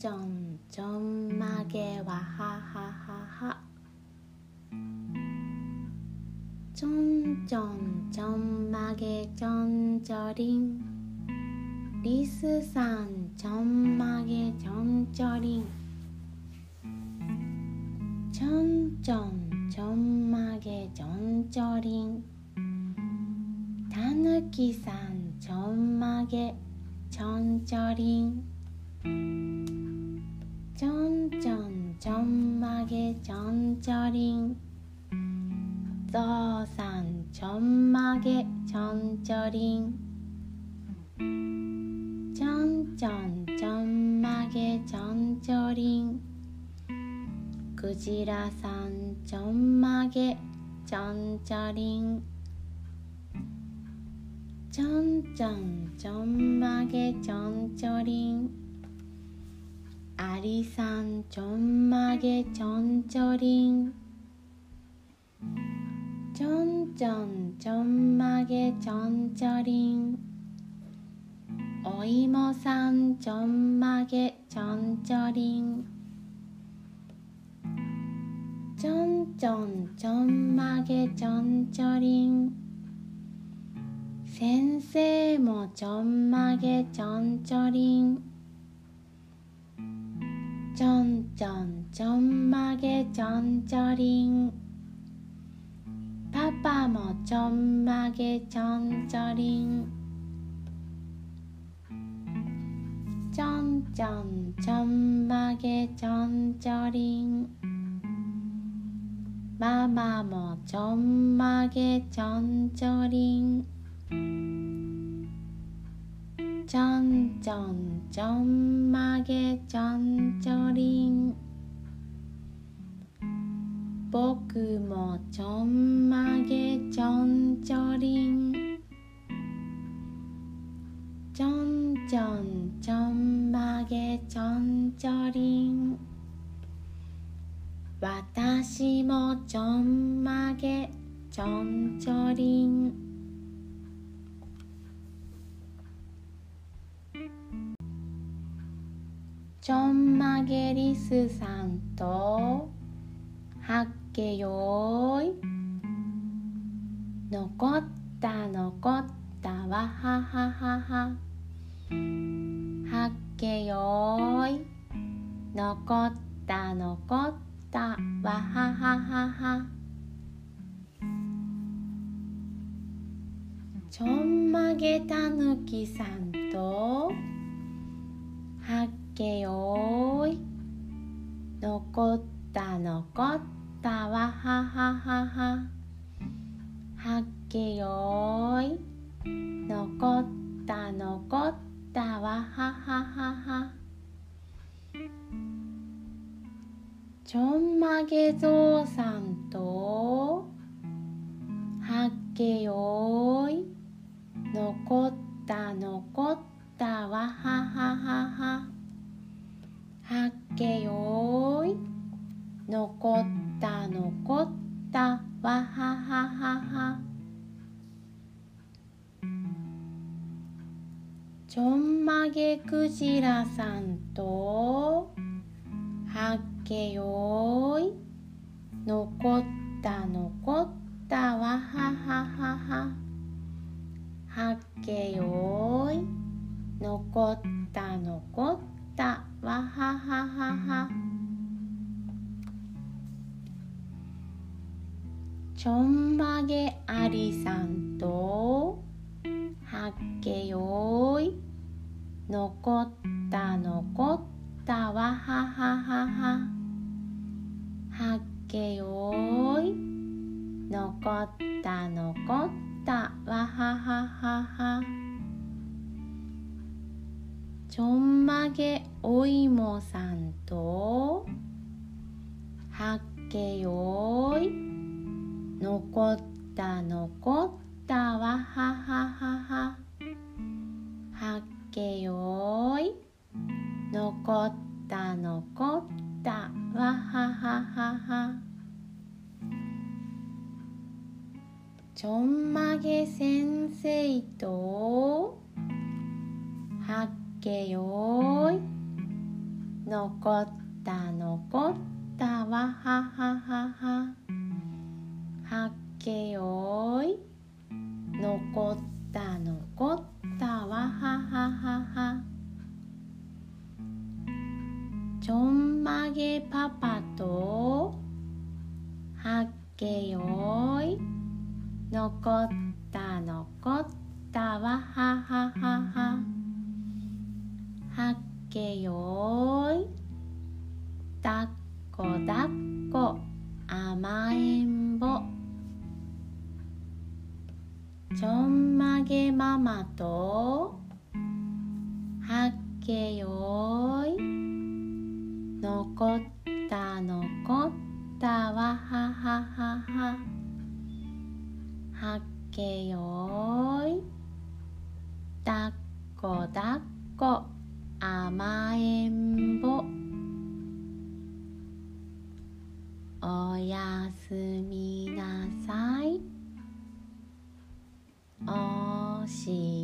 ちょんちょんまげわはははは。ちょんちょんちょんまげちょんちょりん。リスさんちょんまげちょんちょりん。ちょんちょんちょんまげちょんちょりん。たぬきさんちょんまげちょんちょりん。ちょんちょんちょんまげちょんちょりん。ぞうさんちょんまげちょんちょりん。ちょんちょんちょんまげちょんちょりん。くじらさんちょんまげちょんちょりん。ちょんちょんちょんまげちょんちょりん。ありさんちょんまげちょんちょりん。ちょんちょんちょんまげちょんちょりん。おいもさんちょんまげちょんちょりん。ちょんちょんちょんまげちょんちょりん。先生もちょんまげちょんちょりん。ちょんちょんちょんまげちょんちょりんパパもちょんまげちょんちょりん。ちょんちょんちょんまげちょんちょりん。ママもちょんまげちょんちょりん。ちょんちょんちょんまげちょんちょりん。ぼくもちょんまげちょんちょりん。ちょんちょんちょんまげちょんちょりん。わたしもちょんまげちょんちょりん。ちょんまげりすさんとはっけよーい。のこったのこったわはははは。はっけよーい。のこったのこったわはははは。ちょんまげたぬきさんとはっけよーい。のこったのこったわははははは。っけよーい。のこったのこったわはははは。ちょんまげぞうさんとはっけよーい。のこったのこったわはははは。はっけよーい。のこったのこったわはははは。ちょんまげクジラさんと。はっけよーい。のこったちょんまげありさんとはっけよーいのこったのこったわはははは。はっけよーいのこったのこったわはははは。ちょんまげおいもさんとはっけよーいのこったのこったわはははは。はっけよーい。のこったのこったわはははは。ちょんまげ先生とはっけよーい。残った残ったわはははは。けよい。残った残った。わはははは。ちょんまげパパとはっけよい。残った残った。わはははは。はっけよい。だっこだっこマとはっけよい。残った残ったわはははは。はっけよい。だっこだっこ。甘えんぼ。おやすみなさい。し